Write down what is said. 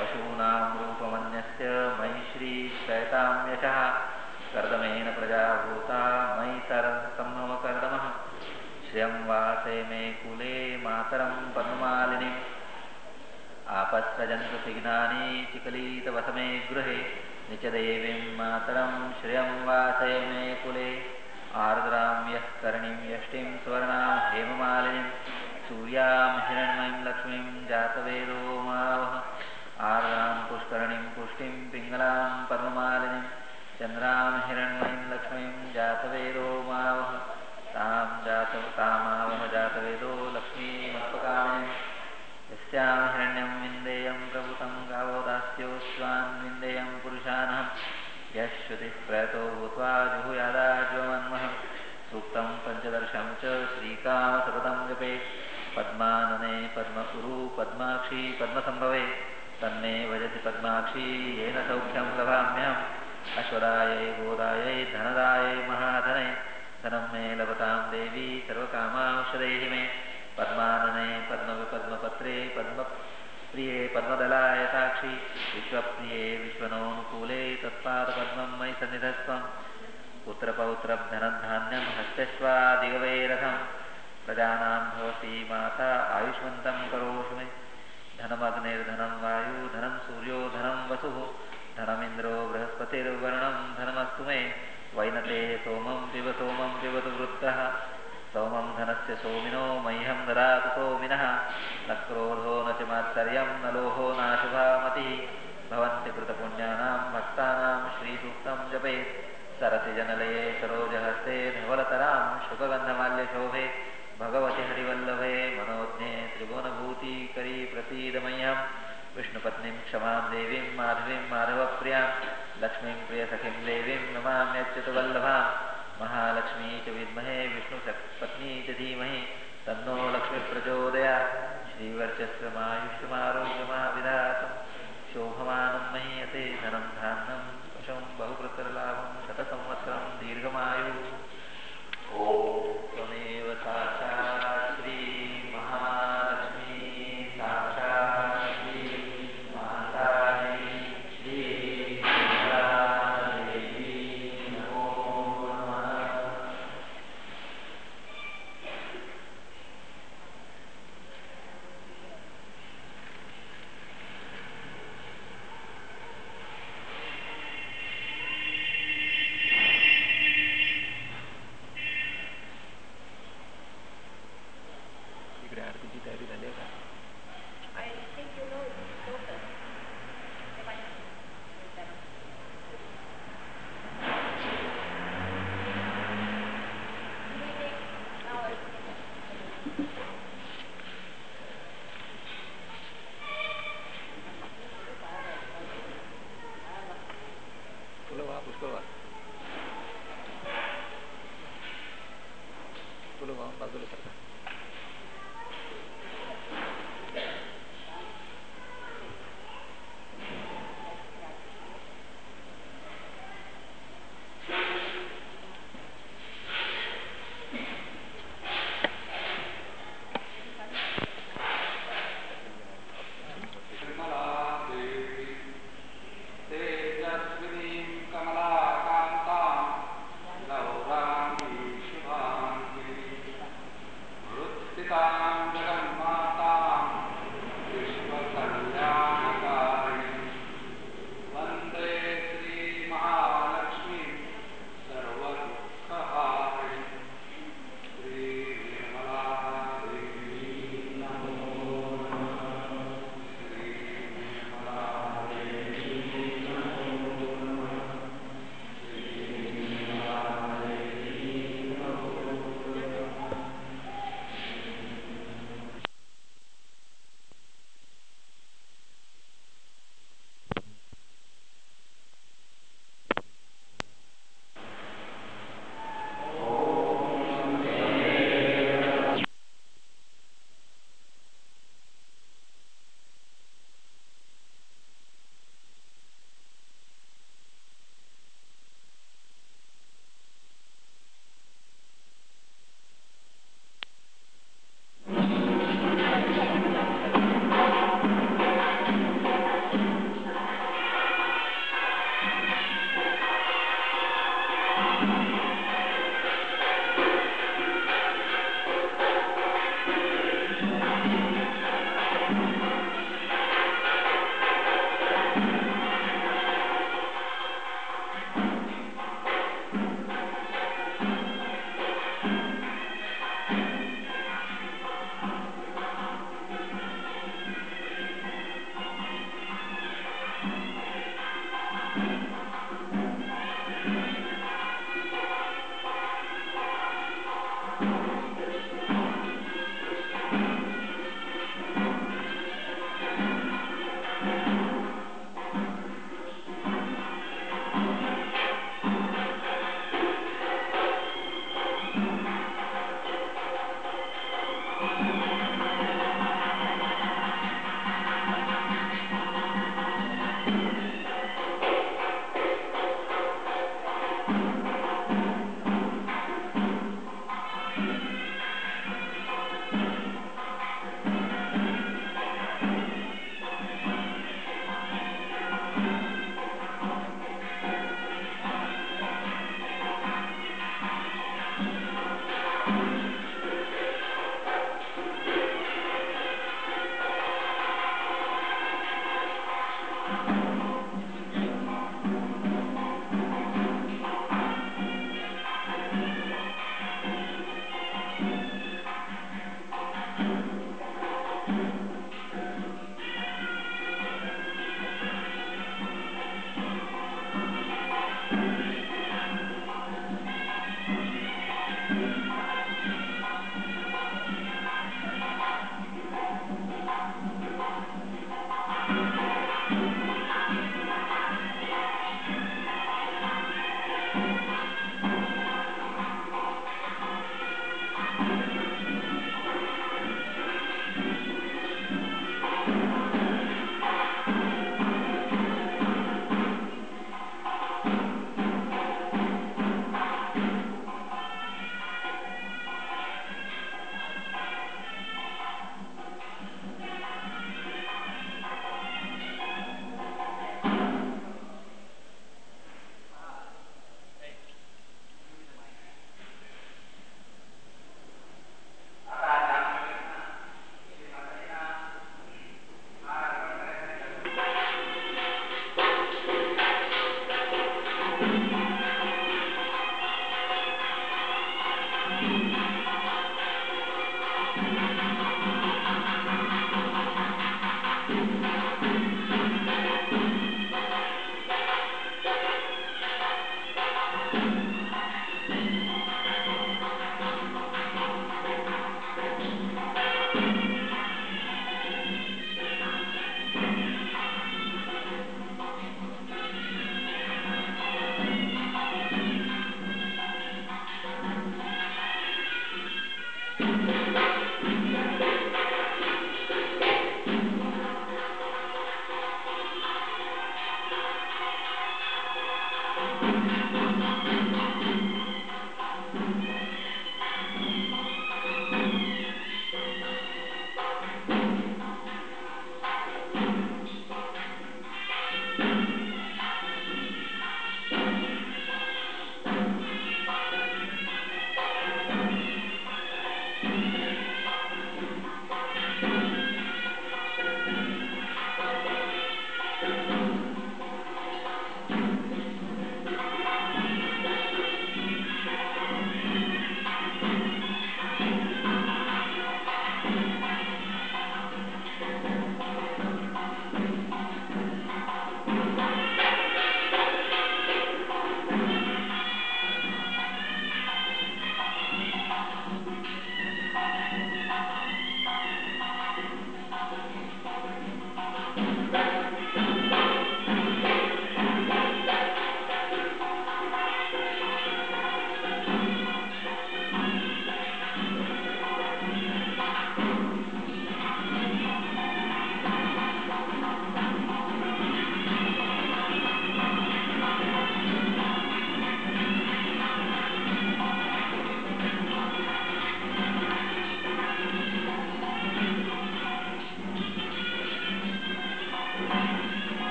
पशूनां रूपमन्यस्य मयि श्रीक्षयतां यशः कर्दमेन प्रजाभूता मयि तरतं कर्दमः श्रियं वासे मे कुले मातरं पममालिनीम् आपत्रजन्तुनानीतिकलितवस मे गृहे। निचदेवीं मातरं श्रियं वासे मे कुले। आर्द्रां यः कर्णीं यष्टिं सुवर्णां हेममालिनीं। सूर्यां हिरण्मयीं लक्ष्मीं जातवेदो मावः आर्द्रां पुष्करणी पुष्टि पिंगला पर्णमालिनीं चन्द्रां हिरण्मयीं लक्ष्मीं जातवेदो मावः, तां जात तामावह जातवेदो लक्ष्मीमत्पकामिनीं यस्यां हिरण्यं विन्देयं प्रभुतं गावोदास्योऽस्वां विन्देयं पुरुषाणं यः श्रुतिः प्रयतो भूत्वा जुहुयादाज्वमन्वहं सूक्तं पञ्चदर्शं च श्रीकामसततं जपे, पद्मानने पद्मकुरु पद्माक्षी, पद्मसम्भवे। तन्मे भजति पद्माक्षी, येन सौख्यं लभाम्यहम्। अश्वदायै गोदायै, धनदायै, महाधने, धनं मे लभतां देवी, सर्वकामांशदैः मे। पद्मानने, पद्मविपद्मपत्रे, पद्मप्रिये, पद्मदलाय साक्षी, विश्वप्रिये, विश्वनोऽनुकूले, तत्पादपद्मं मयि सन्निधस्त्वं पुत्रपौत्रधनधान्यं हस्तेष्वादिगवैरथं प्रजानां भवति माता, आयुष्मन्तं करोषि मे। धनमग्निर्धनं वायुधनं सूर्यो धनं वसुः धनमिन्द्रो बृहस्पतिर्वर्णं धनमस्तु मे। वैनतेः सोमं पिब सोमं पिबतु वृत्तः सोमं धनस्य सोमिनो मह्यं ददातु सोमिनः। न क्रोधो न च मात्सर्यं न लोहो नाशुभामतिः भवन्ति कृतपुण्यानां भक्तानां श्रीसूक्तं जपेत् सरसिजनलये सरोजहस्ते धवलतरां शुभगन्धमाल्यशोभे। भगवती हरिवल्लभ मनोज्ञे त्रिभुवनभूतिकरी प्रसीदमय्यां विष्णुपत्नीं क्षमां देवीं लक्ष्मी प्रिय सखी देवी नमाच्युत वल्लभा महालक्ष्मी च विमहे विष्णुपत्नी च चीमह तन्नो लक्ष्मीप्रचोदया। श्रीवर्चस्वमायुष्यमारोग्यमाविधातम् शोभमान महीयते धनं धान्यं, पशुं बहुप्रतरलाभं, शतसंवत्सरं दीर्घमायुः। ॐ त्वमेव ಆಗಿರುತ್ತೆ